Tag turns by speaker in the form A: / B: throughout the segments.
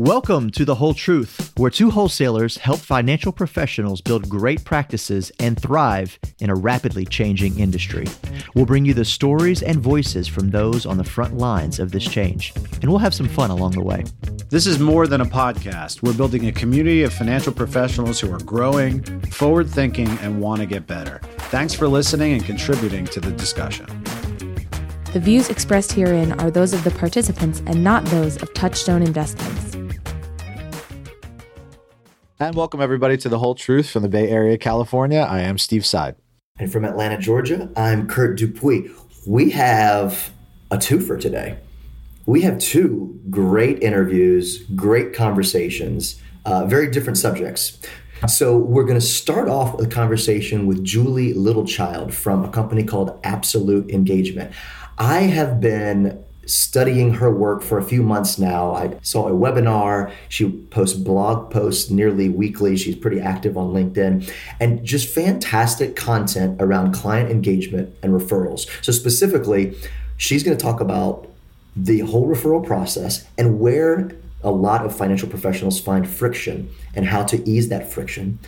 A: Welcome to The Whole Truth, where two wholesalers help financial professionals build great practices and thrive in a rapidly changing industry. We'll bring you the stories and voices from those on the front lines of this change, and we'll have some fun along the way.
B: This is more than a podcast. We're building a community of financial professionals who are growing, forward thinking, and want to get better. Thanks for listening and contributing to the discussion.
C: The views expressed herein are those of the participants and not those of Touchstone Investments.
D: And welcome everybody to the whole truth from the Bay Area, California. I am Steve Side.
E: And from Atlanta, Georgia, I'm Kurt Dupuis. We have a twofer today. We have two great interviews, great conversations, uh, very different subjects. So we're going to start off a conversation with Julie Littlechild from a company called Absolute Engagement. I have been studying her work for a few months now. I saw a webinar. She posts blog posts nearly weekly. She's pretty active on LinkedIn and just fantastic content around client engagement and referrals. So, specifically, she's going to talk about the whole referral process and where a lot of financial professionals find friction and how to ease that friction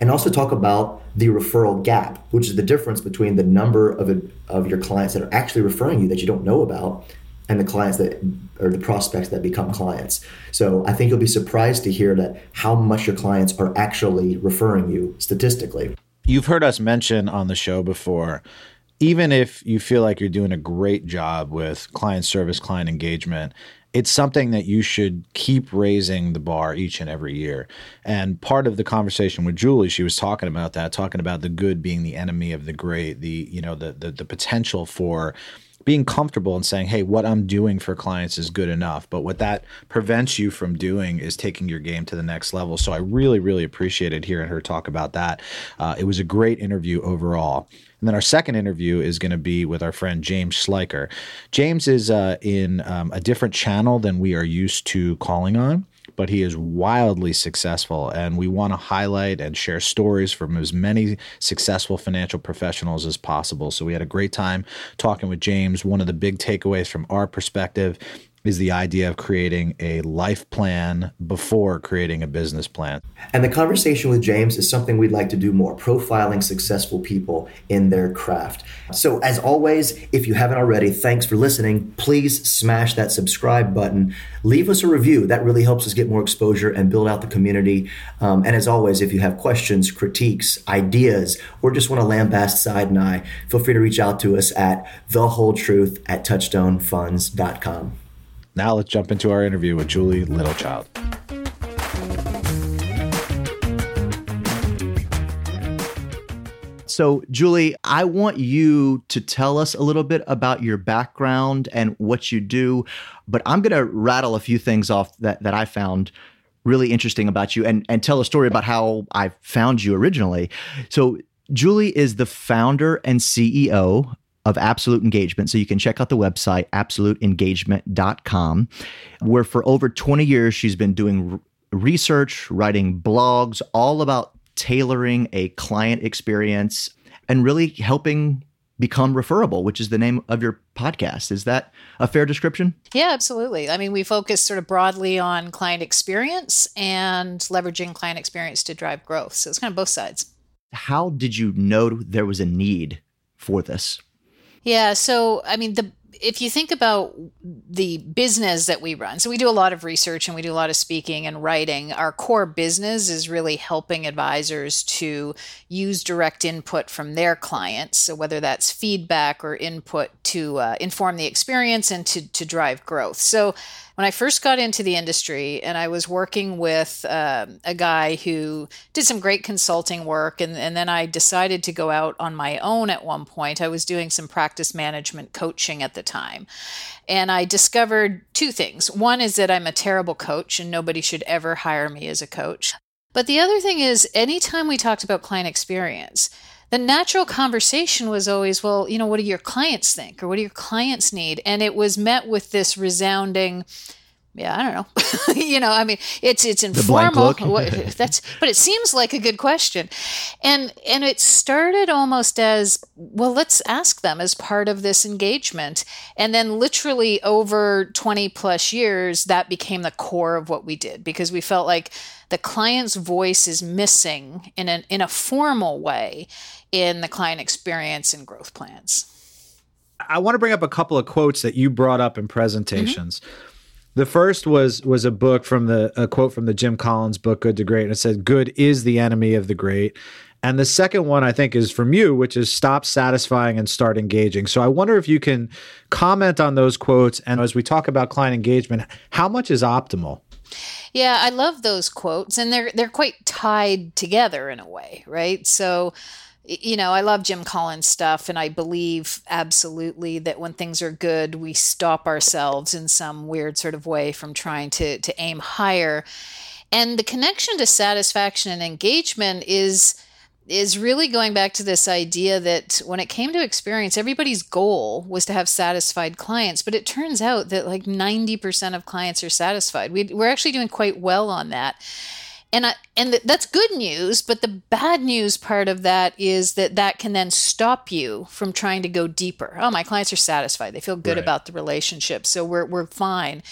E: and also talk about the referral gap, which is the difference between the number of, of your clients that are actually referring you that you don't know about and the clients that or the prospects that become clients. So I think you'll be surprised to hear that how much your clients are actually referring you statistically.
D: You've heard us mention on the show before even if you feel like you're doing a great job with client service, client engagement, it's something that you should keep raising the bar each and every year. And part of the conversation with Julie, she was talking about that, talking about the good being the enemy of the great, the you know the the, the potential for being comfortable and saying, hey, what I'm doing for clients is good enough. But what that prevents you from doing is taking your game to the next level. So I really, really appreciated hearing her talk about that. Uh, it was a great interview overall. And then our second interview is going to be with our friend James Schleicher. James is uh, in um, a different channel than we are used to calling on but he is wildly successful. And we want to highlight and share stories from as many successful financial professionals as possible. So we had a great time talking with James. One of the big takeaways from our perspective is the idea of creating a life plan before creating a business plan.
E: And the conversation with James is something we'd like to do more profiling successful people in their craft. So, as always, if you haven't already, thanks for listening. Please smash that subscribe button. Leave us a review. That really helps us get more exposure and build out the community. Um, and as always, if you have questions, critiques, ideas, or just want to lambast Side and I, feel free to reach out to us at thewholetruth at touchstonefunds.com.
D: Now let's jump into our interview with Julie Littlechild.
A: So, Julie, I want you to tell us a little bit about your background and what you do, but I'm going to rattle a few things off that, that I found really interesting about you and, and tell a story about how I found you originally. So, Julie is the founder and CEO of Absolute Engagement. So you can check out the website, absoluteengagement.com, where for over 20 years she's been doing research, writing blogs, all about tailoring a client experience and really helping become referable, which is the name of your podcast. Is that a fair description?
F: Yeah, absolutely. I mean, we focus sort of broadly on client experience and leveraging client experience to drive growth. So it's kind of both sides.
A: How did you know there was a need for this?
F: Yeah. So, I mean, the if you think about the business that we run, so we do a lot of research and we do a lot of speaking and writing. Our core business is really helping advisors to use direct input from their clients. So, whether that's feedback or input to uh, inform the experience and to, to drive growth. So, when I first got into the industry and I was working with uh, a guy who did some great consulting work, and, and then I decided to go out on my own at one point. I was doing some practice management coaching at the time. And I discovered two things. One is that I'm a terrible coach and nobody should ever hire me as a coach. But the other thing is, anytime we talked about client experience, the natural conversation was always, well, you know, what do your clients think or what do your clients need? And it was met with this resounding, yeah, I don't know. you know, I mean, it's it's informal. That's, but it seems like a good question, and and it started almost as well. Let's ask them as part of this engagement, and then literally over twenty plus years, that became the core of what we did because we felt like the client's voice is missing in an in a formal way in the client experience and growth plans.
D: I want to bring up a couple of quotes that you brought up in presentations. Mm-hmm the first was was a book from the a quote from the Jim Collins book Good to Great and it said good is the enemy of the great. And the second one I think is from you which is stop satisfying and start engaging. So I wonder if you can comment on those quotes and as we talk about client engagement how much is optimal?
F: Yeah, I love those quotes and they're they're quite tied together in a way, right? So you know, I love Jim Collins stuff, and I believe absolutely that when things are good, we stop ourselves in some weird sort of way from trying to to aim higher. And the connection to satisfaction and engagement is is really going back to this idea that when it came to experience, everybody's goal was to have satisfied clients, but it turns out that like 90% of clients are satisfied. We, we're actually doing quite well on that and I, and th- that's good news but the bad news part of that is that that can then stop you from trying to go deeper. Oh my clients are satisfied. They feel good right. about the relationship so we're we're fine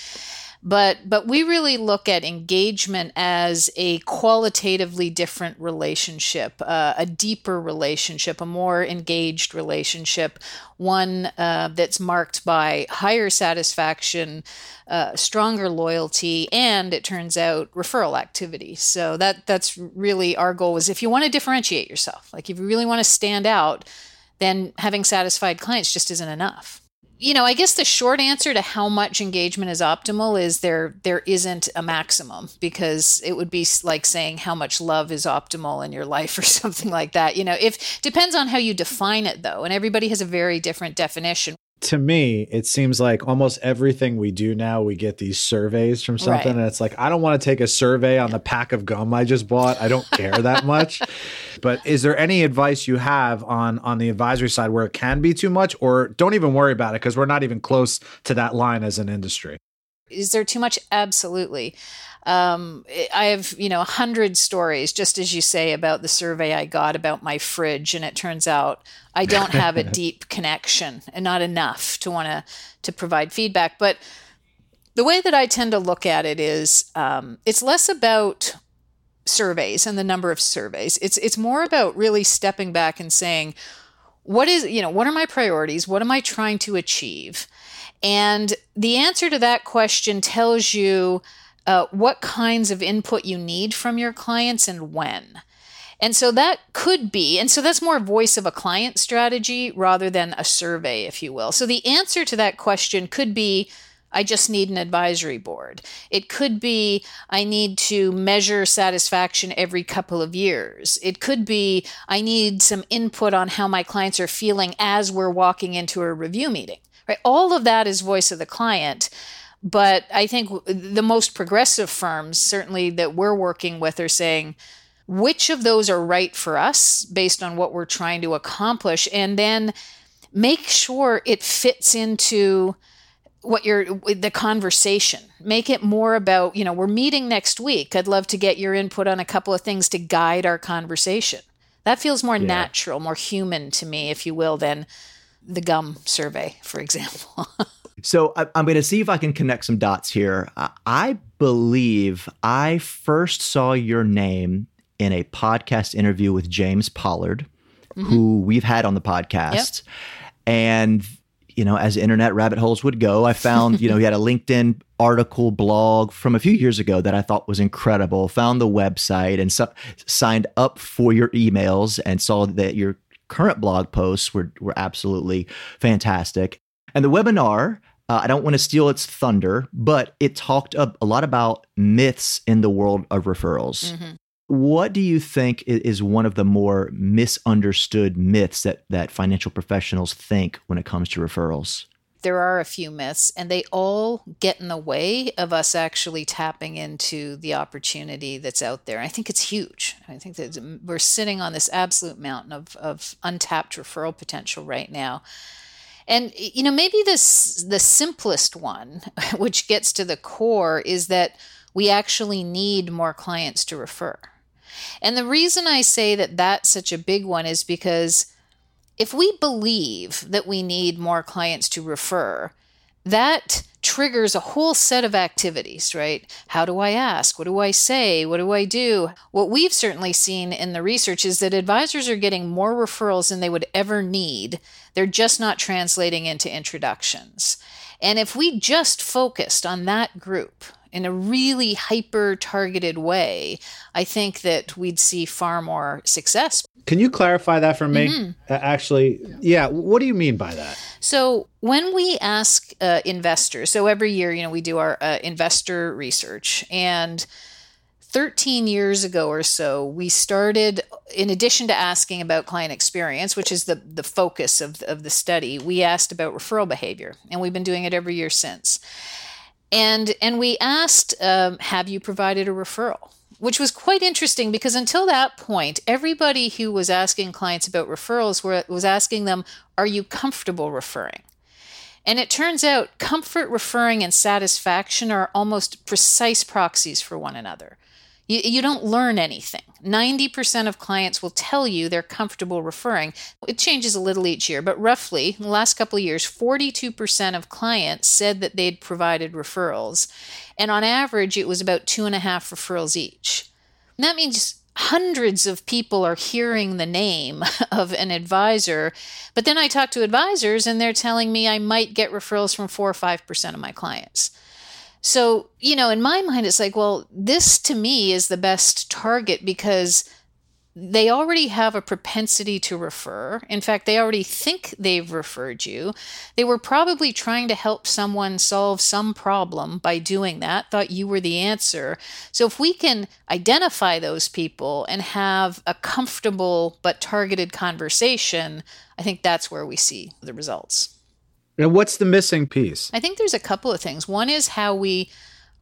F: but but we really look at engagement as a qualitatively different relationship uh, a deeper relationship a more engaged relationship one uh, that's marked by higher satisfaction uh, stronger loyalty and it turns out referral activity. So that that's really our goal is if you want to differentiate yourself like if you really want to stand out then having satisfied clients just isn't enough you know, I guess the short answer to how much engagement is optimal is there there isn't a maximum because it would be like saying how much love is optimal in your life or something like that. You know, if depends on how you define it though, and everybody has a very different definition
D: to me, it seems like almost everything we do now, we get these surveys from something. Right. And it's like, I don't want to take a survey on the pack of gum I just bought. I don't care that much. But is there any advice you have on on the advisory side where it can be too much or don't even worry about it because we're not even close to that line as an industry?
F: Is there too much? Absolutely. Um, I have, you know, a hundred stories, just as you say, about the survey I got about my fridge, and it turns out I don't have a deep connection and not enough to want to to provide feedback. But the way that I tend to look at it is, um, it's less about surveys and the number of surveys. It's it's more about really stepping back and saying, what is, you know, what are my priorities? What am I trying to achieve? And the answer to that question tells you uh, what kinds of input you need from your clients and when. And so that could be, and so that's more voice of a client strategy rather than a survey, if you will. So the answer to that question could be I just need an advisory board. It could be I need to measure satisfaction every couple of years. It could be I need some input on how my clients are feeling as we're walking into a review meeting. Right? All of that is voice of the client. But I think the most progressive firms, certainly that we're working with, are saying, which of those are right for us based on what we're trying to accomplish? And then make sure it fits into what you're the conversation make it more about you know we're meeting next week i'd love to get your input on a couple of things to guide our conversation that feels more yeah. natural more human to me if you will than the gum survey for example
E: So I, am going to see if I can connect some dots here. I believe I first saw your name in a podcast interview with James Pollard, mm-hmm. who we've had on the podcast. Yep. And, you know, as internet rabbit holes would go, I found, you know, he had a LinkedIn article blog from a few years ago that I thought was incredible. Found the website and so, signed up for your emails and saw that your current blog posts were, were absolutely fantastic. And the webinar, uh, I don't want to steal its thunder, but it talked a, a lot about myths in the world of referrals. Mm-hmm. What do you think is one of the more misunderstood myths that, that financial professionals think when it comes to referrals?
F: There are a few myths, and they all get in the way of us actually tapping into the opportunity that's out there. I think it's huge. I think that we're sitting on this absolute mountain of, of untapped referral potential right now. And you know, maybe this the simplest one, which gets to the core, is that we actually need more clients to refer. And the reason I say that that's such a big one is because if we believe that we need more clients to refer, that triggers a whole set of activities, right? How do I ask? What do I say? What do I do? What we've certainly seen in the research is that advisors are getting more referrals than they would ever need. They're just not translating into introductions. And if we just focused on that group, in a really hyper targeted way, I think that we'd see far more success.
D: Can you clarify that for me? Mm-hmm. Uh, actually, yeah. What do you mean by that?
F: So, when we ask uh, investors, so every year, you know, we do our uh, investor research, and 13 years ago or so, we started, in addition to asking about client experience, which is the, the focus of, of the study, we asked about referral behavior, and we've been doing it every year since and and we asked, um, "Have you provided a referral?" Which was quite interesting because until that point, everybody who was asking clients about referrals were, was asking them, "Are you comfortable referring?" And it turns out comfort referring and satisfaction are almost precise proxies for one another. You, you don't learn anything. 90% of clients will tell you they're comfortable referring. It changes a little each year, but roughly, the last couple of years, 42% of clients said that they'd provided referrals. And on average, it was about two and a half referrals each. And that means hundreds of people are hearing the name of an advisor. But then I talk to advisors and they're telling me I might get referrals from four or 5% of my clients. So, you know, in my mind, it's like, well, this to me is the best target because they already have a propensity to refer. In fact, they already think they've referred you. They were probably trying to help someone solve some problem by doing that, thought you were the answer. So, if we can identify those people and have a comfortable but targeted conversation, I think that's where we see the results.
D: And what's the missing piece?
F: I think there's a couple of things. One is how we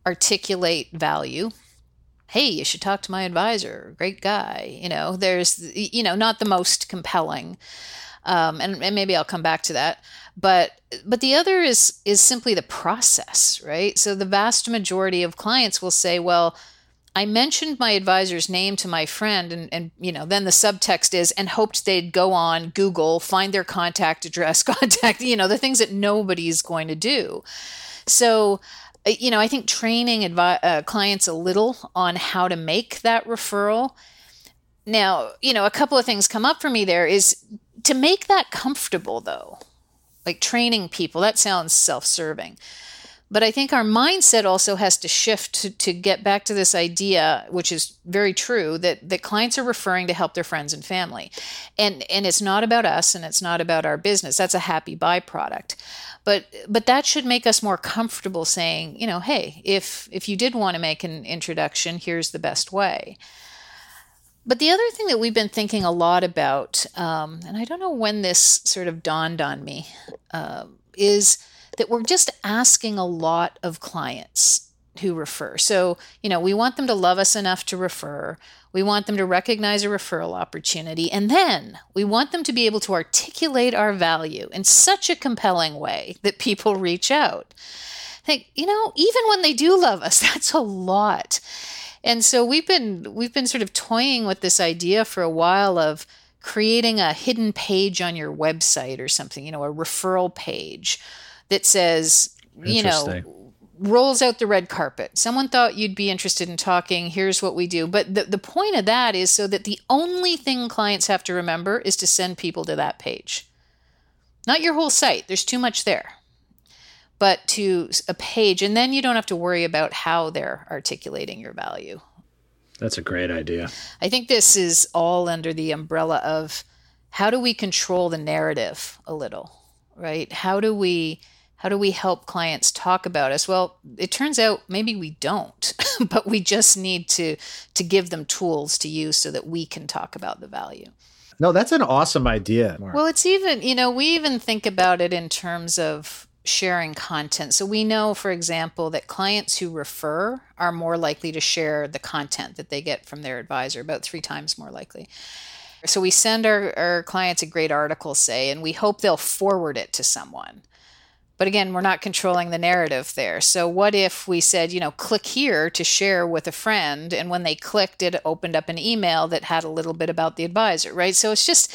F: articulate value. Hey, you should talk to my advisor. Great guy. You know, there's, you know, not the most compelling. Um, and, and maybe I'll come back to that. But but the other is is simply the process, right? So the vast majority of clients will say, well, I mentioned my advisor's name to my friend, and, and you know, then the subtext is, and hoped they'd go on Google, find their contact address, contact, you know, the things that nobody's going to do. So, uh, you know, I think training advi- uh, clients a little on how to make that referral. Now, you know, a couple of things come up for me there is to make that comfortable, though, like training people, that sounds self serving but I think our mindset also has to shift to, to get back to this idea, which is very true, that, that clients are referring to help their friends and family. And and it's not about us and it's not about our business. That's a happy byproduct. But but that should make us more comfortable saying, you know, hey, if if you did want to make an introduction, here's the best way. But the other thing that we've been thinking a lot about, um, and I don't know when this sort of dawned on me, uh, is that we're just asking a lot of clients who refer. So, you know, we want them to love us enough to refer. We want them to recognize a referral opportunity. And then we want them to be able to articulate our value in such a compelling way that people reach out. Think, you know, even when they do love us, that's a lot. And so we've been we've been sort of toying with this idea for a while of creating a hidden page on your website or something, you know, a referral page that says, you know, rolls out the red carpet. Someone thought you'd be interested in talking. Here's what we do. But the, the point of that is so that the only thing clients have to remember is to send people to that page. Not your whole site, there's too much there, but to a page. And then you don't have to worry about how they're articulating your value.
D: That's a great idea.
F: I think this is all under the umbrella of how do we control the narrative a little, right? How do we how do we help clients talk about us well it turns out maybe we don't but we just need to to give them tools to use so that we can talk about the value
D: no that's an awesome idea
F: Mark. well it's even you know we even think about it in terms of sharing content so we know for example that clients who refer are more likely to share the content that they get from their advisor about three times more likely So we send our, our clients a great article, say, and we hope they'll forward it to someone. But again, we're not controlling the narrative there. So, what if we said, you know, click here to share with a friend? And when they clicked, it opened up an email that had a little bit about the advisor, right? So, it's just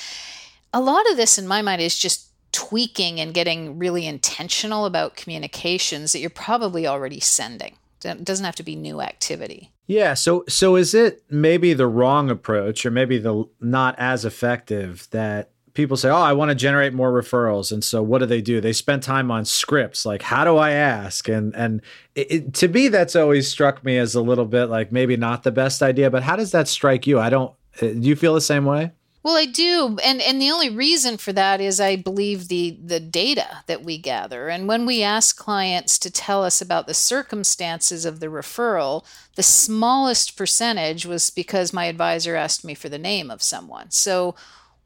F: a lot of this in my mind is just tweaking and getting really intentional about communications that you're probably already sending. It doesn't have to be new activity.
D: Yeah, so so is it maybe the wrong approach or maybe the not as effective that people say, "Oh, I want to generate more referrals." And so what do they do? They spend time on scripts like, "How do I ask?" And and it, it, to me that's always struck me as a little bit like maybe not the best idea, but how does that strike you? I don't uh, do you feel the same way?
F: Well, I do, and and the only reason for that is I believe the the data that we gather, and when we ask clients to tell us about the circumstances of the referral, the smallest percentage was because my advisor asked me for the name of someone. So,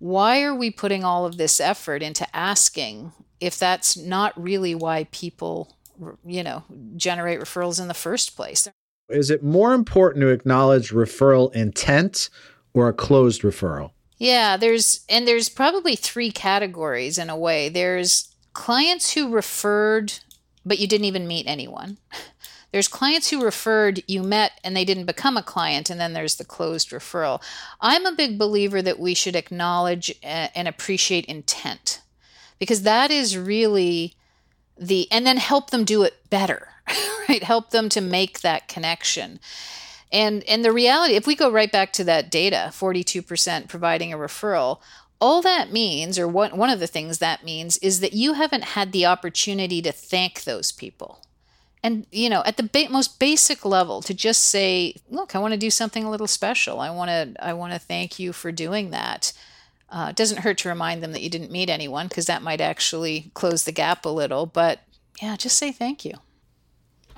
F: why are we putting all of this effort into asking if that's not really why people, you know, generate referrals in the first place?
D: Is it more important to acknowledge referral intent or a closed referral?
F: Yeah, there's and there's probably three categories in a way. There's clients who referred but you didn't even meet anyone. There's clients who referred you met and they didn't become a client and then there's the closed referral. I'm a big believer that we should acknowledge eh, and appreciate intent because that is really the and then help them do it better. Right? Help them to make that connection. And and the reality, if we go right back to that data, 42% providing a referral, all that means, or one, one of the things that means, is that you haven't had the opportunity to thank those people. And, you know, at the ba- most basic level, to just say, look, I want to do something a little special. I want to, I want to thank you for doing that. Uh, it doesn't hurt to remind them that you didn't meet anyone because that might actually close the gap a little. But yeah, just say thank you.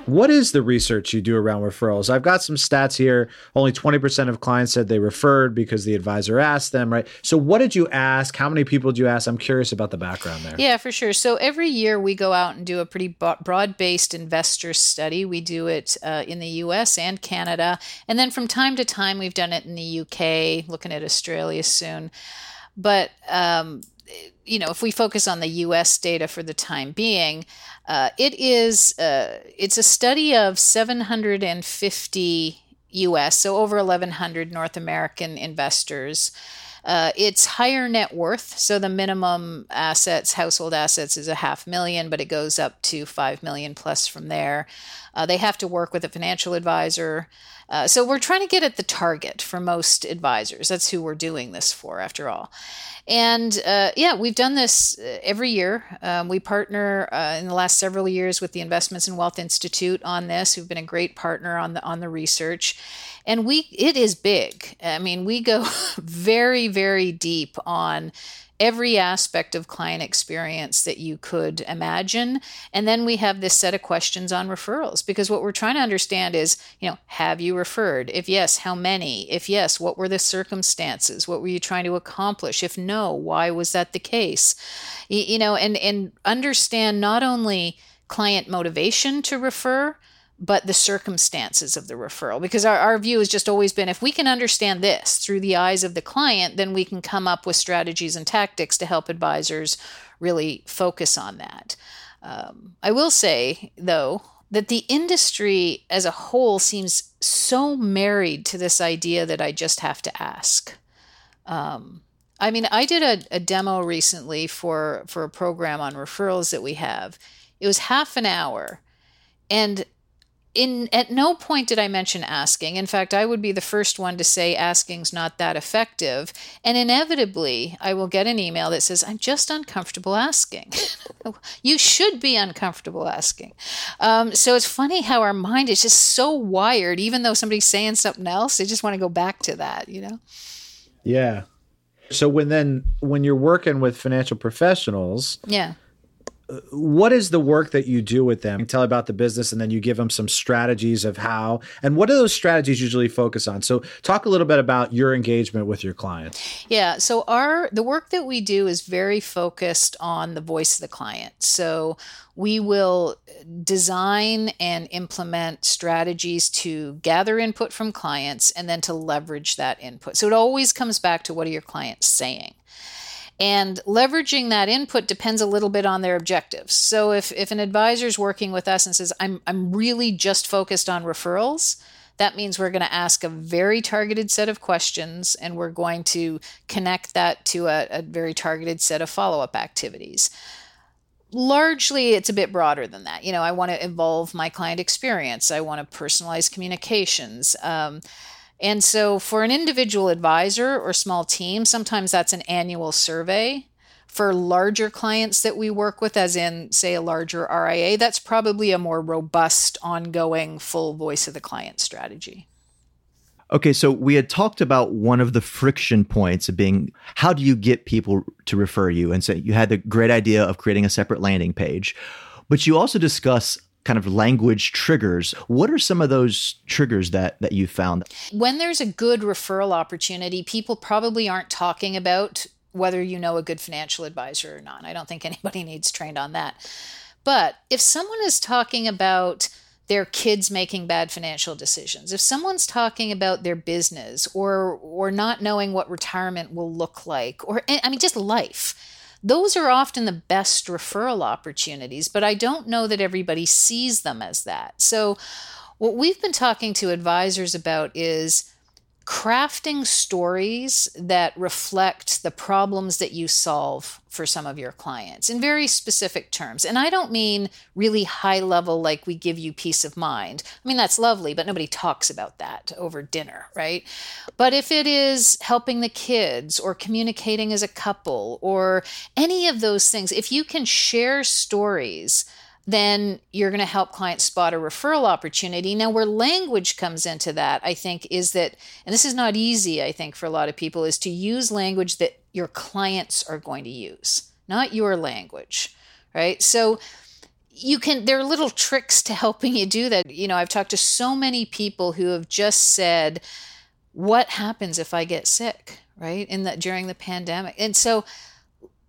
D: What is the research you do around referrals? I've got some stats here. Only 20% of clients said they referred because the advisor asked them, right? So, what did you ask? How many people did you ask? I'm curious about the background there.
F: Yeah, for sure. So, every year we go out and do a pretty broad based investor study. We do it uh, in the US and Canada. And then from time to time, we've done it in the UK, looking at Australia soon. But, um, you know, if we focus on the U.S. data for the time being, uh, it is uh, it's a study of 750 U.S. so over 1,100 North American investors. Uh, it's higher net worth, so the minimum assets, household assets, is a half million, but it goes up to five million plus from there. Uh, they have to work with a financial advisor. Uh, so we're trying to get at the target for most advisors. That's who we're doing this for, after all. And uh, yeah, we've done this uh, every year. Um, we partner uh, in the last several years with the Investments and Wealth Institute on this, who've been a great partner on the on the research. And we it is big. I mean, we go very very deep on every aspect of client experience that you could imagine. And then we have this set of questions on referrals because what we're trying to understand is, you know, have you referred? If yes, how many? If yes, what were the circumstances? What were you trying to accomplish? If no, why was that the case? You, know, and and understand not only client motivation to refer, but the circumstances of the referral. Because our, our view has just always been if we can understand this through the eyes of the client, then we can come up with strategies and tactics to help advisors really focus on that. Um, I will say, though, that the industry as a whole seems so married to this idea that I just have to ask. Um, I mean, I did a, a demo recently for for a program on referrals that we have. It was half an hour, and in at no point did I mention asking. In fact, I would be the first one to say asking's not that effective. And inevitably, I will get an email that says, I'm just uncomfortable asking. you should be uncomfortable asking. Um, so it's funny how our mind is just so wired, even though somebody's saying something else, they just want to go back to that, you know?
D: Yeah. So when then when you're working with financial professionals,
F: yeah
D: what is the work that you do with them? Tell about the business and then you give them some strategies of how and what do those strategies usually focus on? So talk a little bit about your engagement with your clients.
F: Yeah, so our the work that we do is very focused on the voice of the client. So we will design and implement strategies to gather input from clients and then to leverage that input. So it always comes back to what are your clients saying? And leveraging that input depends a little bit on their objectives. So if, if an advisor is working with us and says, I'm, I'm really just focused on referrals, that means we're going to ask a very targeted set of questions and we're going to connect that to a, a very targeted set of follow up activities. Largely, it's a bit broader than that. You know, I want to evolve my client experience, I want to personalize communications. Um, and so, for an individual advisor or small team, sometimes that's an annual survey. For larger clients that we work with, as in, say, a larger RIA, that's probably a more robust, ongoing, full voice of the client strategy.
E: Okay, so we had talked about one of the friction points of being how do you get people to refer you? And so you had the great idea of creating a separate landing page, but you also discuss kind of language triggers. What are some of those triggers that that you found?
F: When there's a good referral opportunity, people probably aren't talking about whether you know a good financial advisor or not. I don't think anybody needs trained on that. But if someone is talking about their kids making bad financial decisions, if someone's talking about their business or or not knowing what retirement will look like or I mean just life, those are often the best referral opportunities, but I don't know that everybody sees them as that. So, what we've been talking to advisors about is crafting stories that reflect the problems that you solve for some of your clients in very specific terms. And I don't mean really high level, like we give you peace of mind. I mean, that's lovely, but nobody talks about that over dinner, right? But if it is helping the kids or communicating as a couple or any of those things, if you can share stories then you're going to help clients spot a referral opportunity. Now, where language comes into that, I think, is that, and this is not easy, I think, for a lot of people, is to use language that your clients are going to use, not your language, right? So, you can there are little tricks to helping you do that you know i've talked to so many people who have just said what happens if i get sick right in that during the pandemic and so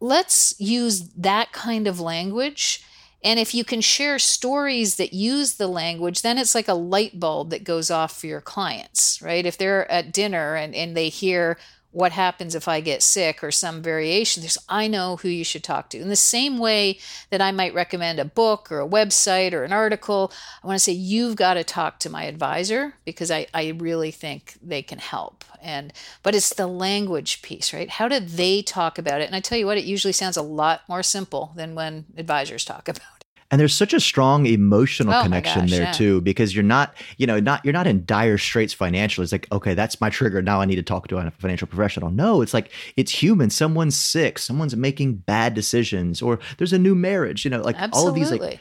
F: let's use that kind of language and if you can share stories that use the language, then it's like a light bulb that goes off for your clients, right? If they're at dinner and, and they hear what happens if I get sick or some variation, there's I know who you should talk to. In the same way that I might recommend a book or a website or an article, I want to say you've got to talk to my advisor because I, I really think they can help. And but it's the language piece, right? How do they talk about it? And I tell you what, it usually sounds a lot more simple than when advisors talk about
E: and there's such a strong emotional oh connection gosh, there yeah. too because you're not you know not you're not in dire straits financially. It's like okay that's my trigger. Now i need to talk to a financial professional. No it's like it's human. Someone's sick. Someone's making bad decisions or there's a new marriage you know like
F: Absolutely.
E: all of these like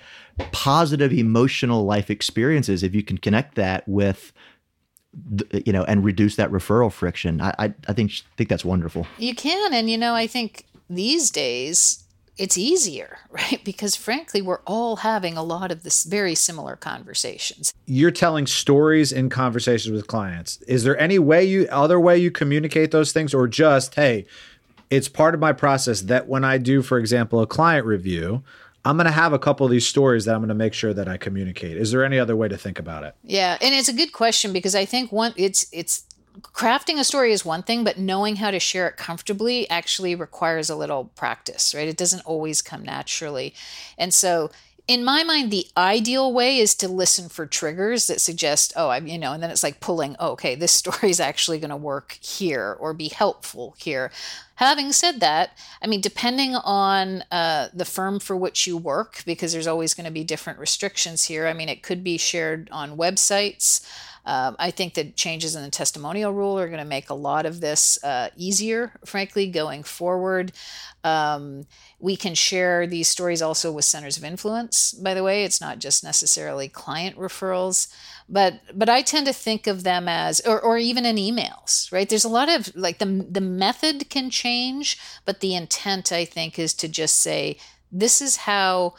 E: positive emotional life experiences if you can connect that with you know and reduce that referral friction i i, I think think that's wonderful.
F: You can and you know i think these days it's easier, right? Because frankly, we're all having a lot of this very similar conversations.
D: You're telling stories in conversations with clients. Is there any way you other way you communicate those things or just, hey, it's part of my process that when I do, for example, a client review, I'm going to have a couple of these stories that I'm going to make sure that I communicate. Is there any other way to think about it?
F: Yeah, and it's a good question because I think one it's it's crafting a story is one thing, but knowing how to share it comfortably actually requires a little practice, right? It doesn't always come naturally. And so, in my mind, the ideal way is to listen for triggers that suggest, oh, I'm, you know, and then it's like pulling, oh, okay, this story is actually going to work here or be helpful here. Having said that, I mean, depending on uh, the firm for which you work, because there's always going to be different restrictions here. I mean, it could be shared on websites. Um, I think that changes in the testimonial rule are going to make a lot of this uh, easier, frankly, going forward. Um, we can share these stories also with centers of influence, by the way. It's not just necessarily client referrals but but I tend to think of them as or, or even in emails, right? There's a lot of like the the method can change, but the intent I think is to just say this is how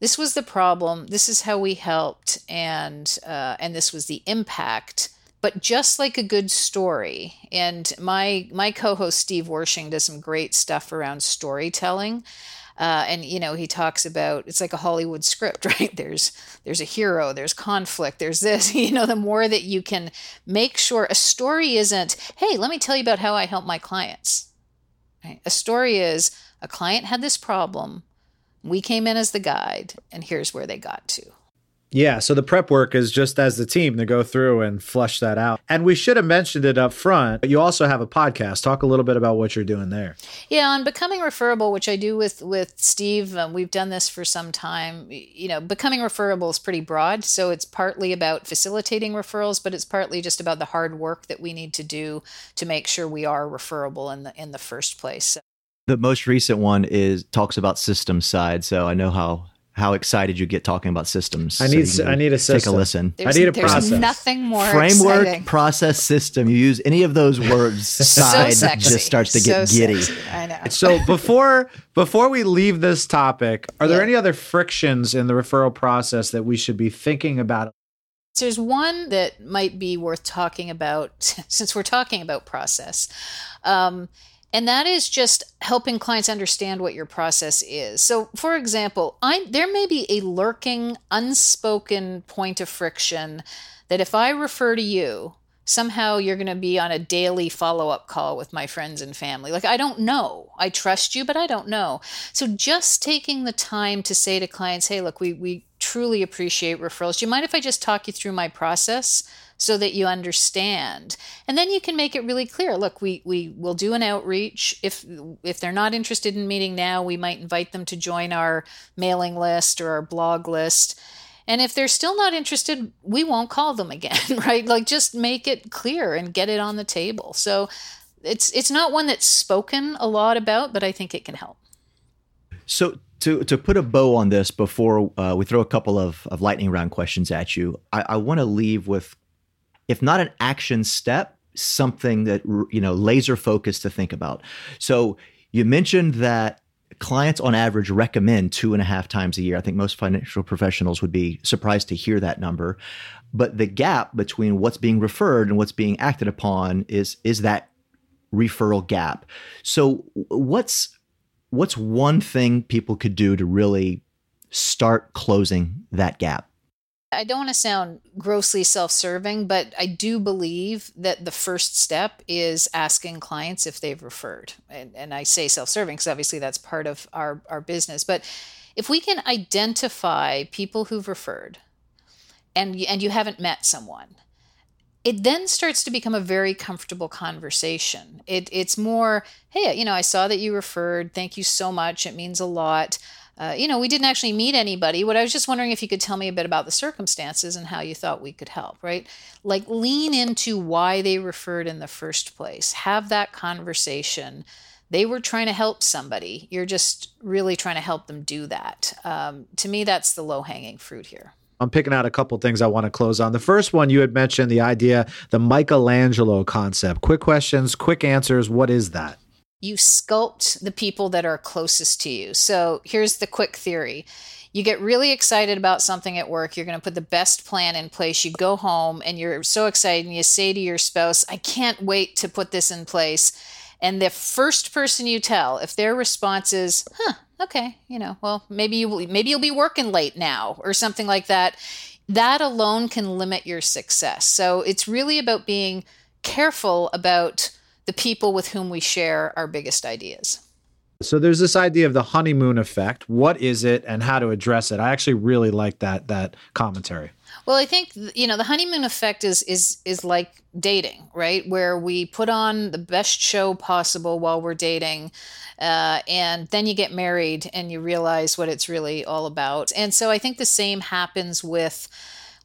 F: this was the problem. This is how we helped and uh, and this was the impact. But just like a good story and my my co-host steve wershing does some great stuff around storytelling uh, and you know he talks about it's like a hollywood script right? There's there's a hero there's conflict there's this you know the more that you can make sure a story isn't hey let me tell you about how i help my clients. Right? a story is a client had this problem we came in as the guide, and here's where they got to.
D: Yeah, so the prep work is just as the team to go through and flush that out. And we should have mentioned it up front. But you also have a podcast. Talk a little bit about what you're doing there.
F: Yeah, on becoming referable, which I do with with Steve. Um, we've done this for some time. You know, becoming referable is pretty broad, so it's partly about facilitating referrals, but it's partly just about the hard work that we need to do to make sure we are referable in the in the first place.
E: The most recent one is talks about systems side. So I know how how excited you get talking about systems.
D: I need so I need a system.
E: Take a listen.
F: There's,
D: I need a
F: there's
D: process.
F: nothing more
E: Framework,
F: exciting.
E: process, system. You use any of those words, side
F: sexy.
E: just starts to
F: So
E: get giddy.
F: sexy. I know.
D: So before before we leave this topic, are there any other frictions in the referral process that we should be thinking about?
F: There's one that might be worth talking about since we're talking about process. Um, and that is just helping clients understand what your process is. So, for example, I, there may be a lurking, unspoken point of friction that if I refer to you, somehow you're going to be on a daily follow up call with my friends and family. Like, I don't know. I trust you, but I don't know. So, just taking the time to say to clients, hey, look, we, we truly appreciate referrals. Do you mind if I just talk you through my process? So that you understand. And then you can make it really clear look we we will do an outreach. If if they're not interested in meeting now we might invite them to join our mailing list or our blog list. And if they're still not interested we won't call them again right? Like just make it clear and get it on the table. So it's it's not one that's spoken a lot about but i think it can help.
E: So to to put a bow on this before uh, we throw a couple of, of lightning round questions at you, I, I want to leave with, if not an action step, something that you know laser focused to think about. So you mentioned that clients on average recommend two and a half times a year. I think most financial professionals would be surprised to hear that number. But the gap between what's being referred and what's being acted upon is is that referral gap. So what's what's one thing people could do to really start closing that gap?
F: I don't want to sound grossly self serving, but I do believe that the first step is asking clients if they've referred. And, and I say self serving because obviously that's part of our, our business. But if we can identify people who've referred and, and you haven't met someone, it then starts to become a very comfortable conversation. It, it's more, hey, you know, I saw that you referred. Thank you so much. It means a lot. Uh, you know, we didn't actually meet anybody. What I was just wondering if you could tell me a bit about the circumstances and how you thought we could help, right? Like lean into why they referred in the first place. Have that conversation. They were trying to help somebody. You're just really trying to help them do that. Um, to me, that's the low hanging fruit here.
D: I'm picking out a couple things I want to close on. The first one you had mentioned the idea, the Michelangelo concept. Quick questions, quick answers. What is that?
F: You sculpt the people that are closest to you. So here's the quick theory. You get really excited about something at work. You're going to put the best plan in place. You go home and you're so excited and you say to your spouse, I can't wait to put this in place. And the first person you tell, if their response is, huh, okay, you know, well, maybe you will, maybe you'll be working late now or something like that. That alone can limit your success. So it's really about being careful about the people with whom we share our biggest ideas.
D: So there's this idea of the honeymoon effect. What is it and how to address it? I actually really like that that commentary.
F: Well, I think you know the honeymoon effect is is is like dating, right? Where we put on the best show possible while we're dating, uh, and then you get married and you realize what it's really all about. And so I think the same happens with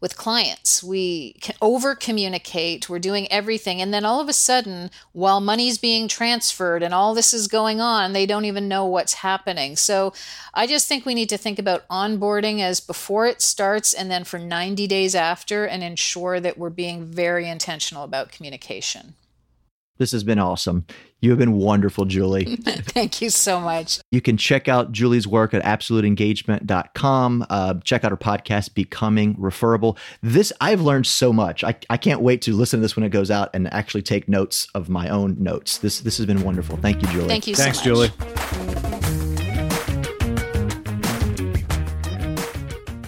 F: with clients. We over communicate, we're doing everything. And then all of a sudden, while money's being transferred and all this is going on, they don't even know what's happening. So I just think we need to think about onboarding as before it starts and then for 90 days after and ensure that we're being very intentional about communication.
E: This has been awesome. You have been wonderful, Julie.
F: Thank you so much.
E: You can check out Julie's work at absoluteengagement.com. Uh, check out her podcast, Becoming Referable. This, I've learned so much. I, I can't wait to listen to this when it goes out and actually take notes of my own notes. This, this has been wonderful. Thank you, Julie.
F: Thank you
D: Thanks,
F: so much.
D: Julie.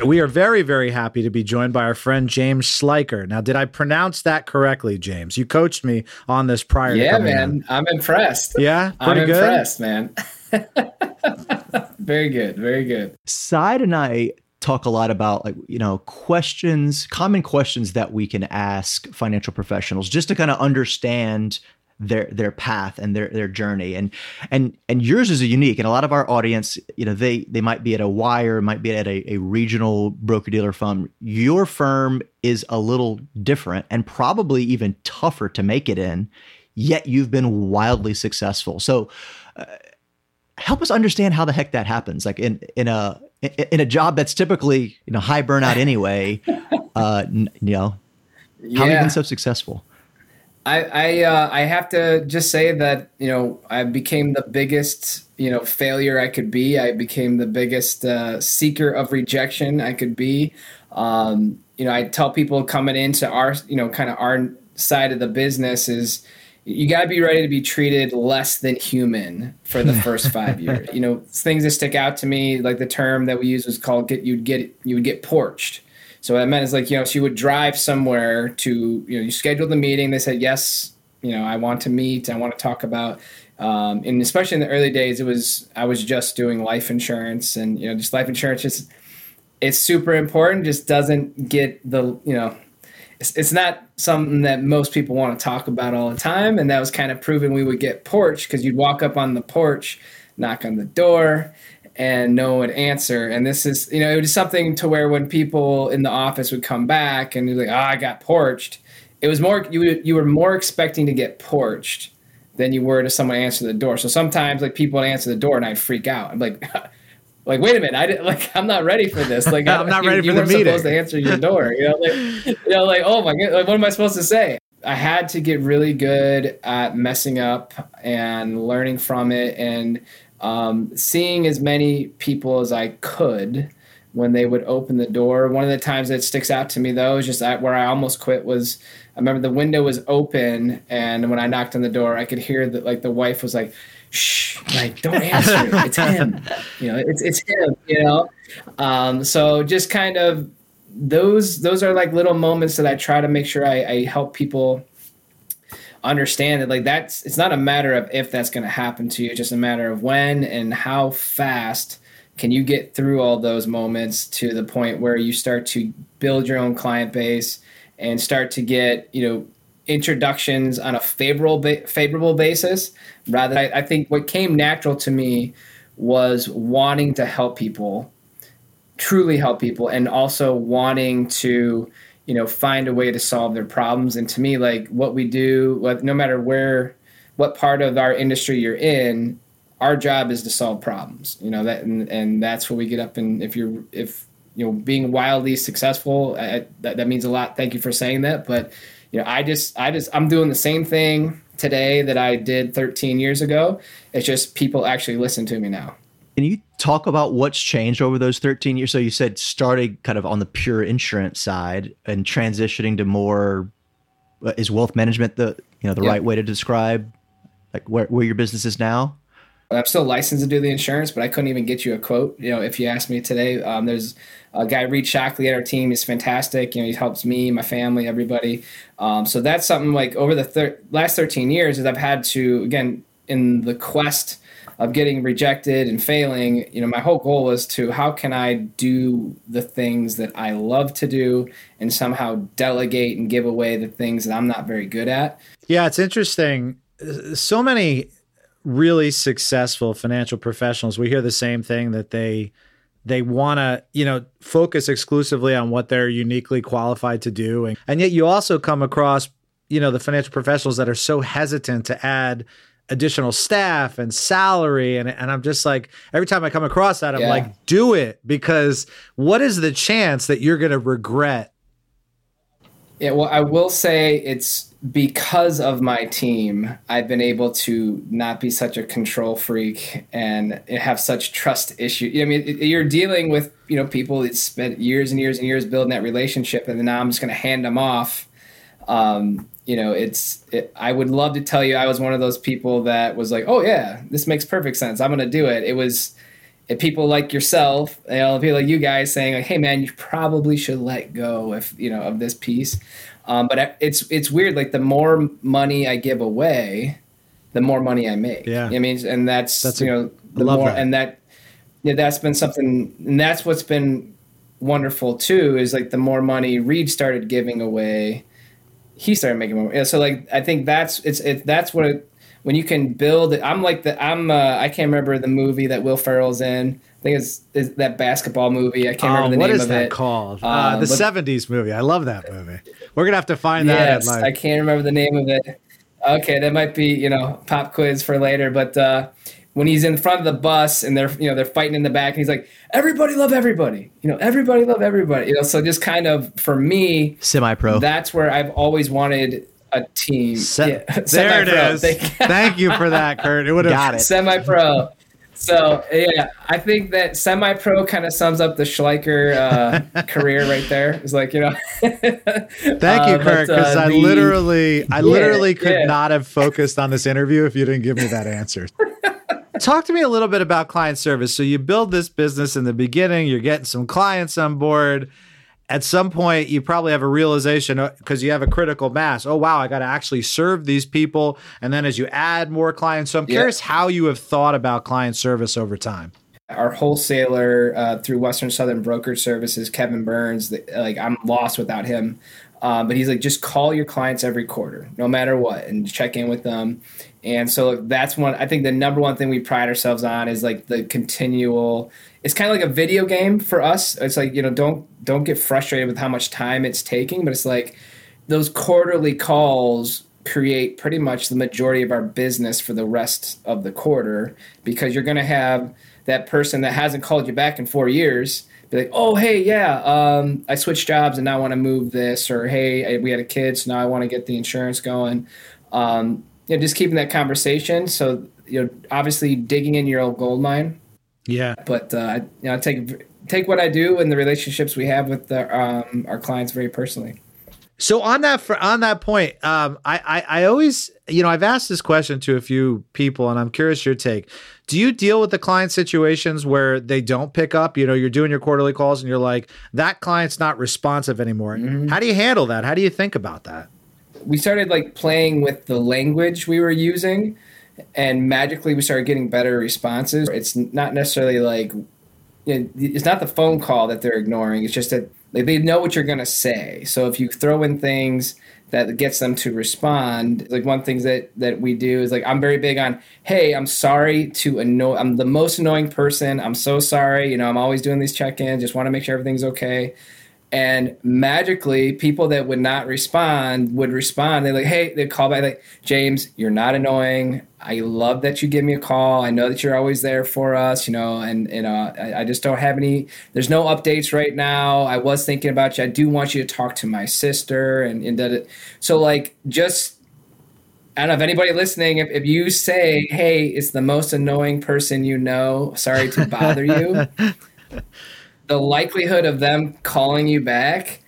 D: We are very, very happy to be joined by our friend James Schleicher. Now, did I pronounce that correctly, James? You coached me on this prior to
G: Yeah,
D: coming
G: man.
D: on.
G: I'm impressed.
D: Yeah,
G: I'm
D: good.
G: impressed, man. very good. Very good.
E: Side and I talk a lot about like you know questions common questions that we can ask financial professionals just to kind of understand their their path and their their journey. And and and yours is a unique and a lot of our audience you know they they might be at a wire might be at a, a regional broker dealer firm. Your firm is a little different and probably even tougher to make it in yet you've been wildly successful. So uh, help us understand how the heck that happens. Like in in a in a job that's typically you know high burnout anyway uh you know how have you
G: Yeah.
E: been so successful
G: I I, uh, I have to just say that you know I became the biggest you know failure I could be. I became the biggest uh, seeker of rejection I could be. Um, you know, I tell people coming into our you know kind of our side of the business is you got to be ready to be treated less than human for the first five years. You know, things that stick out to me, like the term that we use was called get you'd get you would get porched. So that meant is like, you know, she would drive somewhere to, you know, you scheduled the meeting. They said, yes, you know, I want to meet. I want to talk about, um, and especially in the early days, it was, I was just doing life insurance and, you know, just life insurance just, it's super important, just doesn't get the, you know, it's, it's not something that most people want to talk about all the time. And that was kind of proven we would get porch because you'd walk up on the porch, knock on the door, and no one would answer. And this is, you know, it was something to where when people in the office would come back and you're like, oh, I got porched. It was more, you, you were more expecting to get porched than you were to someone answer the door. So sometimes like people would answer the door and I'd freak out. I'm like, like, wait a minute, I didn't like, I'm not ready for this. Like,
D: I'm not
G: you-
D: ready
G: you
D: for the meeting.
G: supposed to answer your door. You know, like, you know, like, oh my god, like, what am I supposed to say? I had to get really good at messing up and learning from it and um, seeing as many people as I could when they would open the door. One of the times that sticks out to me though is just where I almost quit was I remember the window was open and when I knocked on the door, I could hear that like the wife was like, "Shh, like don't answer it. It's him. You know, it's it's him. You know." Um, so just kind of those those are like little moments that I try to make sure I, I help people understand that like that's it's not a matter of if that's going to happen to you it's just a matter of when and how fast can you get through all those moments to the point where you start to build your own client base and start to get you know introductions on a favorable ba- favorable basis. Rather I, I think what came natural to me was wanting to help people truly help people and also wanting to you know find a way to solve their problems. And to me like what we do what, no matter where what part of our industry you're in our job is to solve problems you know that and, and that's what we get up. And if you're if you know being wildly successful I, that, that means a lot. Thank you for saying that. But you know i just i just i'm doing the same thing today that i did 13 years ago. It's just people actually listen to me now
E: Can you talk about what's changed over those 13 years? So you said starting kind of on the pure insurance side and transitioning to more uh, is wealth management the you know the
G: Yeah.
E: right way to describe like where, where your business is now?
G: I'm still licensed to do the insurance, but I couldn't even get you a quote. You know, if you asked me today, um, there's a guy Reed Shockley at our team. He's fantastic. You know, he helps me, my family, everybody. Um, so that's something like over the thir- last 13 years, is I've had to again in the quest of getting rejected and failing. You know, my whole goal was to how can I do the things that I love to do and somehow delegate and give away the things that I'm not very good at.
D: Yeah, it's interesting. So many really successful financial professionals, we hear the same thing that they they want to, you know, focus exclusively on what they're uniquely qualified to do. And, and yet you also come across, you know, the financial professionals that are so hesitant to add additional staff and salary and and I'm just like every time I come across that I'm
G: Yeah.
D: like do it because what is the chance that you're going to regret
G: Yeah, well, I will say it's because of my team, I've been able to not be such a control freak and have such trust issue. I mean, you're dealing with you know people that spent years and years and years building that relationship, and then now I'm just going to hand them off. Um, you know, it's. It, I would love to tell you I was one of those people that was like, oh yeah, this makes perfect sense. I'm going to do it. It was. People like yourself, you know, people like you guys saying like, "Hey, man, you probably should let go if you know of this piece." Um, but it's it's weird. Like the more money I give away, the more money I make.
D: Yeah.
G: I mean, and that's,
D: That's
G: you
D: a-
G: know the
D: love
G: more
D: that.
G: and that yeah, that's been something, and that's what's been wonderful too. Is like the more money Reed started giving away, he started making more. Yeah, so like I think that's it's it that's what it, when you can build it. I'm like the I'm uh, I can't remember the movie that Will Ferrell's in. I think it's, it's that basketball movie. I can't
D: Oh,
G: remember the
D: what
G: name
D: is
G: of
D: that
G: it.
D: called? Uh,
G: Uh,
D: the
G: but-
D: '70s movie. I love that movie. We're gonna have to find that.
G: Yes, I can't remember the name of it. Okay, that might be you know pop quiz for later. But uh, when he's in front of the bus and they're you know they're fighting in the back, and he's like, "Everybody love everybody," you know, "Everybody love everybody," you know. So just kind of for me,
E: Semi-pro.
G: that's where I've always wanted a team.
D: Se-
G: Yeah,
D: there it
G: Thank-
D: Thank you for that, Kurt. It would have
E: Got it.
G: semi-pro. So yeah, I think that semi-pro kind of sums up the Schleicher uh, career right there. It's like you know.
D: Thank you,
G: Uh,
D: Kurt, because
G: uh,
D: I
G: the-
D: literally, I
G: Yeah,
D: literally could
G: yeah.
D: not have focused on this interview if you didn't give me that answer. Talk to me a little bit about client service. So you build this business in the beginning, you're getting some clients on board. At some point, you probably have a realization because you have a critical mass. Oh, wow, I got to actually serve these people. And then as you add more clients, so I'm
G: Yeah.
D: curious how you have thought about client service over time.
G: our wholesaler uh, through Western Southern Brokerage Services, Kevin Burns. th- Like I'm lost without him, um, but he's like, just call your clients every quarter, no matter what, and check in with them. And so that's one. I think the number one thing we pride ourselves on is like the continual. It's kind of like a video game for us. It's like you know, don't don't get frustrated with how much time it's taking, but it's like those quarterly calls create pretty much the majority of our business for the rest of the quarter because you're going to have that person that hasn't called you back in four years be like, oh, hey, yeah, um, I switched jobs and now I want to move this, or hey, I- we had a kid, so now I want to get the insurance going. Um, you know, just keeping that conversation. So, you know, obviously digging in your old gold mine,
D: Yeah.
G: but uh, I- you know, I take take what I do and the relationships we have with the, um, our clients very personally.
D: So on that fr- on that point, um, I, I I always you know I've asked this question to a few people, and I'm curious your take. Do you deal with the client situations where they don't pick up? You know, you're doing your quarterly calls, and you're like, that client's not responsive anymore. How do you handle that? How do you think about that?
G: We started like playing with the language we were using and magically we started getting better responses. It's not necessarily like it's not the phone call that they're ignoring it's just that like, they know what you're going to say. So if you throw in things that gets them to respond like one thing that that we do is like i'm very big on hey i'm sorry to annoy i'm the most annoying person i'm so sorry you know i'm always doing these check-ins just want to make sure everything's okay and magically people that would not respond would respond. They're like hey they call back like james you're not annoying. I love that you give me a call. I know that you're always there for us you know and you uh, know I, I just don't have any there's no updates right now. I was thinking about you. I do want you to talk to my sister and, and that so like just I don't know if anybody listening, if, if you say, hey, it's the most annoying person you know, sorry to bother you, the likelihood of them calling you back,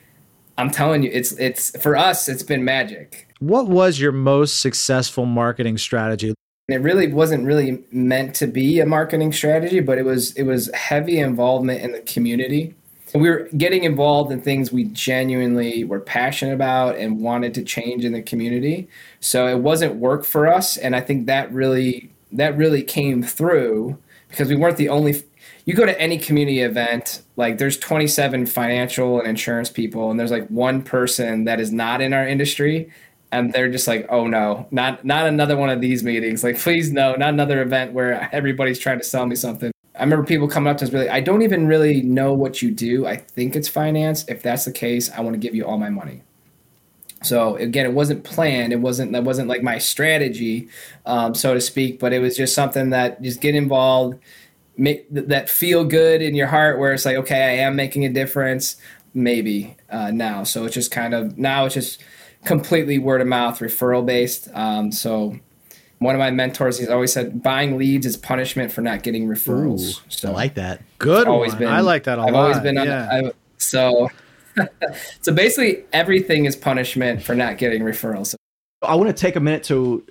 G: I'm telling you, it's it's for us, it's been magic.
D: What was your most successful marketing strategy?
G: It really wasn't really meant to be a marketing strategy, but it was it was heavy involvement in the community. And we were getting involved in things we genuinely were passionate about and wanted to change in the community. So it wasn't work for us, and I think that really that really came through because we weren't the only you go to any community event like there's 27 financial and insurance people and there's like one person that is not in our industry and they're just like oh no not not another one of these meetings like please no not another event where everybody's trying to sell me something i remember people coming up to us really i don't even really know what you do i think it's finance if that's the case i want to give you all my money so again, it wasn't planned. It wasn't that wasn't like my strategy, um, so to speak. But it was just something that just get involved, make th- that feel good in your heart, where it's like, okay, I am making a difference. maybe uh, now. So it's just kind of now it's just completely word of mouth referral based. Um, so one of my mentors he's always said buying leads is punishment for not getting referrals.
E: Ooh,
G: so
E: I like that.
D: Good
G: always
D: one.
G: been
D: I like that a
G: I've
D: lot.
G: always been on
D: yeah.
G: I, so so basically everything is punishment for not getting referrals.
E: I want to take a minute to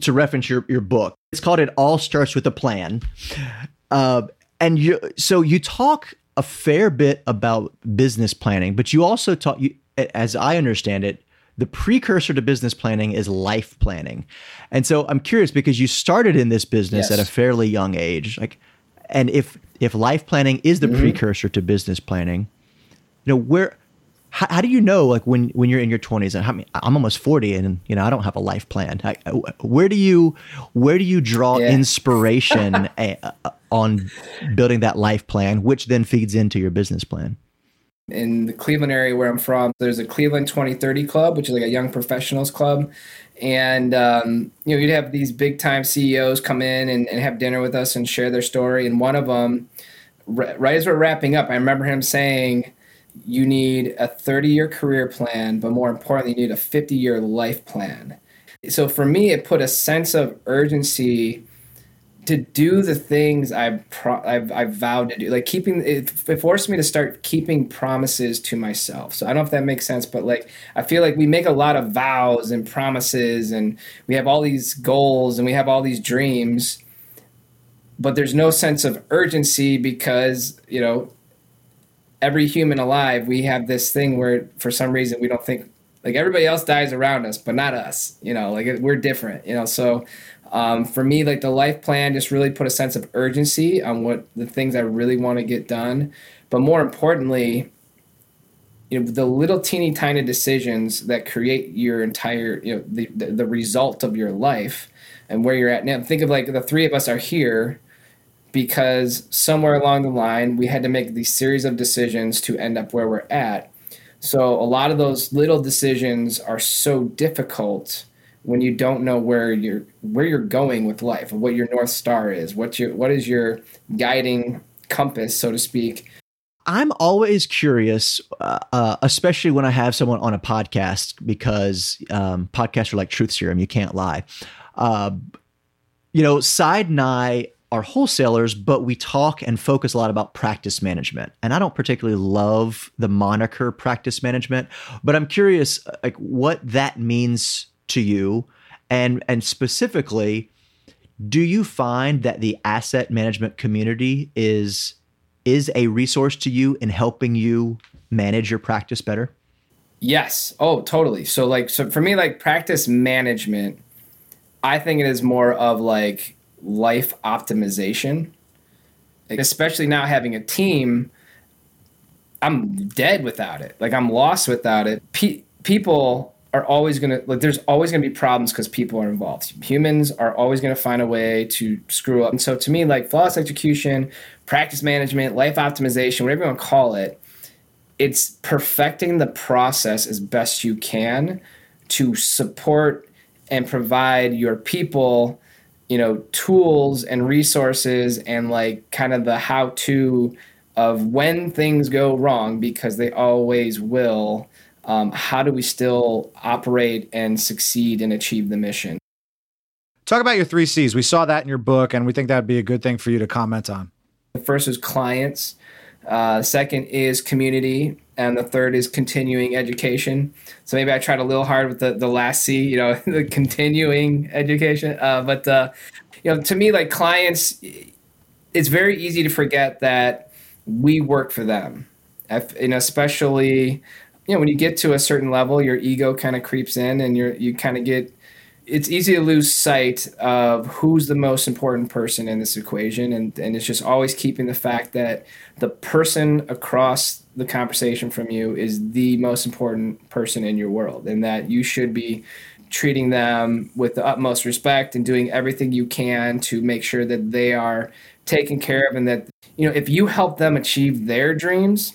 E: to reference your your book. It's called "It All Starts with a Plan," uh, and you so you talk a fair bit about business planning, but you also talk, you, as I understand it, the precursor to business planning is life planning. And so I'm curious because you started in this business
G: Yes.
E: at a fairly young age, like, and if if life planning is the precursor to business planning, you know where how, how do you know like when when you're in your 20s and I mean, i'm almost 40 and you know i don't have a life plan I, where do you where do you draw
G: Yeah.
E: inspiration eh, uh, on building that life plan which then feeds into your business plan
G: in the Cleveland area where I'm from, there's a Cleveland 2030 club, which is like a young professionals club. And, um, you know, you'd have these big time CEOs come in and, and have dinner with us and share their story. And one of them, r- right as we're wrapping up, I remember him saying, you need a 30 year career plan, but more importantly, you need a 50 year life plan. So for me, it put a sense of urgency to do the things I've, pro- I've I've vowed to do, like keeping it, it forced me to start keeping promises to myself. So I don't know if that makes sense, but like I feel like we make a lot of vows and promises, and we have all these goals and we have all these dreams, but there's no sense of urgency because you know every human alive we have this thing where for some reason we don't think like everybody else dies around us, but not us. You know, like we're different. You know, so um, for me, like the life plan just really put a sense of urgency on what the things I really want to get done. But more importantly, you know, the little teeny tiny decisions that create your entire, you know, the, the, the result of your life and where you're at now. Think of like the three of us are here because somewhere along the line we had to make these series of decisions to end up where we're at. So a lot of those little decisions are so difficult when you don't know where you're where you're going with life, what your north star is, what your what is your guiding compass, so to speak.
E: I'm always curious, uh, uh, especially when I have someone on a podcast, because um, podcasts are like truth serum. You can't lie. Uh, you know, Side and I are wholesalers, but we talk and focus a lot about practice management. And I don't particularly love the moniker practice management, but I'm curious, uh, like, what that means to you, and and specifically, do you find that the asset management community is is a resource to you in helping you manage your practice better?
G: Yes. Oh, totally. So like so for me like practice management I think it is more of like life optimization. Especially now having a team I'm dead without it. Like I'm lost without it. Pe- people are always going to like there's always going to be problems cuz people are involved. Humans are always going to find a way to screw up. And so to me like flawless execution, practice management, life optimization, whatever you want to call it, it's perfecting the process as best you can to support and provide your people you know tools and resources and like kind of the how to of when things go wrong because they always will um, how do we still operate and succeed and achieve the mission
D: Talk about your three C's. We saw that in your book, and we think that'd be a good thing for you to comment on.
G: the first is clients uh, second is community and the third is continuing education. So maybe i tried a little hard with the, the last c you know the continuing education. Uh, but uh, you know to me like clients it's very easy to forget that we work for them. And especially you know when you get to a certain level your ego kind of creeps in and you're you kind of get it's easy to lose sight of who's the most important person in this equation. And, and it's just always keeping the fact that the person across the conversation from you is the most important person in your world and that you should be treating them with the utmost respect and doing everything you can to make sure that they are taken care of and that you know if you help them achieve their dreams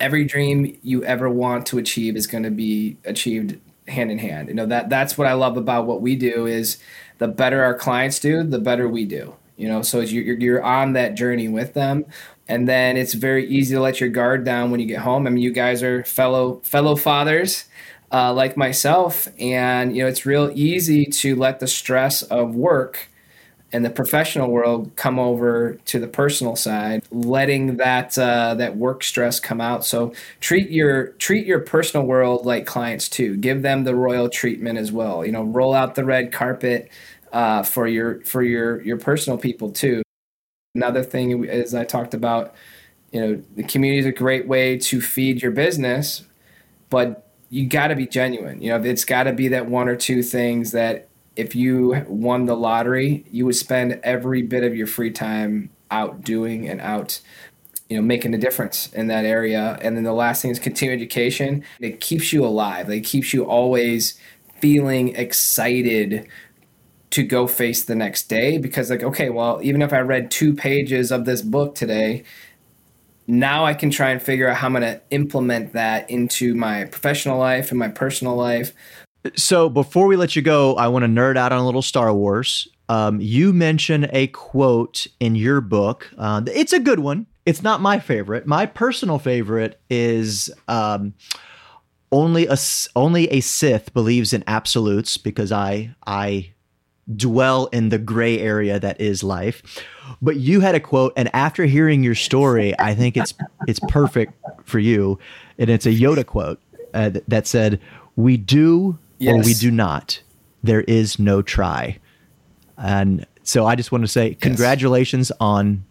G: every dream you ever want to achieve is going to be achieved hand in hand. You know that that's what I love about what we do is the better our clients do, the better we do. you know, so you're, you're on that journey with them. And then it's very easy to let your guard down when you get home. I mean, you guys are fellow fellow fathers, uh, like myself, and you know it's real easy to let the stress of work and the professional world come over to the personal side, letting that uh, that work stress come out. So treat your treat your personal world like clients too. Give them the royal treatment as well. You know, roll out the red carpet uh, for your for your your personal people too. Another thing is I talked about. You know, the community is a great way to feed your business, but you got to be genuine. You know, it's got to be that one or two things that if you won the lottery, you would spend every bit of your free time out doing and out you know making a difference in that area and then the last thing is continuing education it keeps you alive it keeps you always feeling excited to go face the next day because like okay well even if i read two pages of this book today now i can try and figure out how i'm going to implement that into my professional life and my personal life
E: so before we let you go, I want to nerd out on a little Star Wars. Um, you mention a quote in your book. Uh, it's a good one. It's not my favorite. My personal favorite is um, only a only a Sith believes in absolutes because I I dwell in the gray area that is life. But you had a quote, and after hearing your story, I think it's it's perfect for you, and it's a Yoda quote uh, that said, "We do yes. or we do not. There is no try. And so I just want to say yes. congratulations on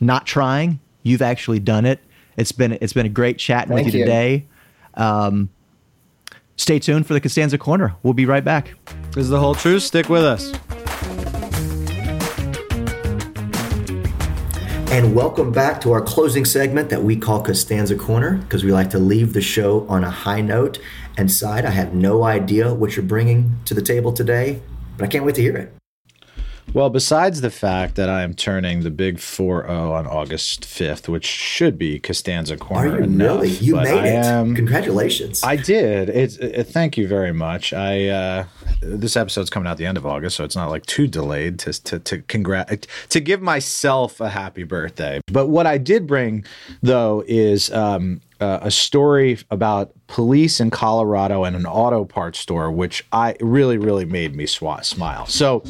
E: not trying. You've actually done it. It's been it's been a great chatting Thank with you, you. today. Um, stay tuned for the Costanza Corner. We'll be right back.
H: Is the whole truth. Stick with us.
I: And welcome back to our closing segment that we call Costanza Corner because we like to leave the show on a high note. And Side, I have no idea what you're bringing to the table today, but I can't wait to hear it.
D: Well, besides the fact that I am turning the big 4 0 on August 5th, which should be Costanza Corner.
I: Are you
D: enough,
I: really? You made I it. Am, Congratulations.
D: I did. It's, it, thank you very much. I uh, This episode's coming out the end of August, so it's not like too delayed to, to, to, congrat- to give myself a happy birthday. But what I did bring, though, is um, uh, a story about police in Colorado and an auto parts store, which I really, really made me sw- smile. So,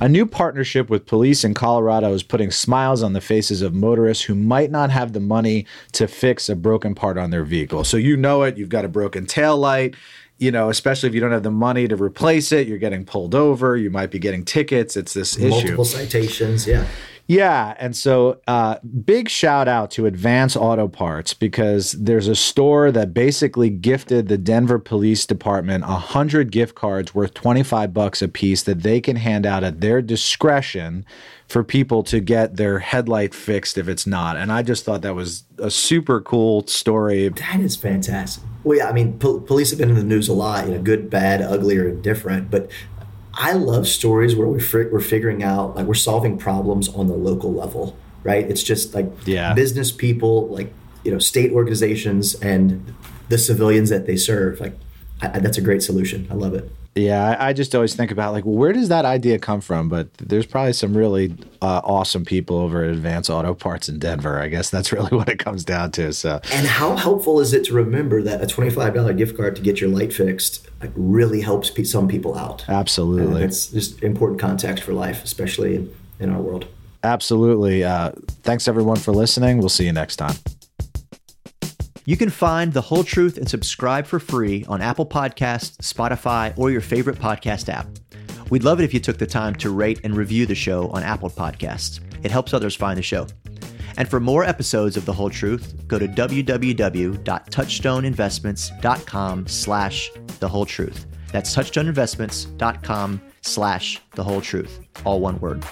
D: a new partnership with police in Colorado is putting smiles on the faces of motorists who might not have the money to fix a broken part on their vehicle. So, you know it, you've got a broken tail light. You know, especially if you don't have the money to replace it, you're getting pulled over. You might be getting tickets. It's this
I: Multiple
D: issue.
I: Multiple citations, yeah.
D: Yeah, and so uh, big shout out to Advance Auto Parts because there's a store that basically gifted the Denver Police Department a hundred gift cards worth twenty five bucks a piece that they can hand out at their discretion for people to get their headlight fixed if it's not. And I just thought that was a super cool story.
I: That is fantastic. Well, yeah, I mean, po- police have been in the news a lot, you know, good, bad, ugly, or indifferent. But I love stories where we're, we're figuring out, like, we're solving problems on the local level, right? It's just like yeah. business people, like, you know, state organizations and the civilians that they serve. Like, I, that's a great solution. I love it.
D: Yeah, I just always think about like, well, where does that idea come from? But there's probably some really uh, awesome people over at Advance Auto Parts in Denver. I guess that's really what it comes down to. So,
I: and how helpful is it to remember that a twenty-five dollar gift card to get your light fixed like, really helps pe- some people out?
D: Absolutely,
I: it's just important context for life, especially in, in our world.
D: Absolutely. Uh, thanks everyone for listening. We'll see you next time.
E: You can find The Whole Truth and subscribe for free on Apple Podcasts, Spotify, or your favorite podcast app. We'd love it if you took the time to rate and review the show on Apple Podcasts. It helps others find the show. And for more episodes of The Whole Truth, go to www.touchstoneinvestments.com slash The Whole Truth. That's touchstoneinvestments.com slash The Whole Truth. All one word.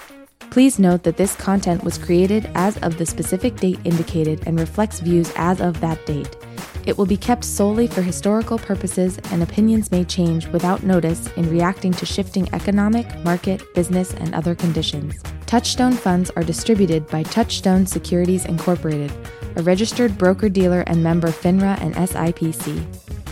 C: Please note that this content was created as of the specific date indicated and reflects views as of that date. It will be kept solely for historical purposes, and opinions may change without notice in reacting to shifting economic, market, business, and other conditions. Touchstone funds are distributed by Touchstone Securities Incorporated, a registered broker dealer and member FINRA and SIPC.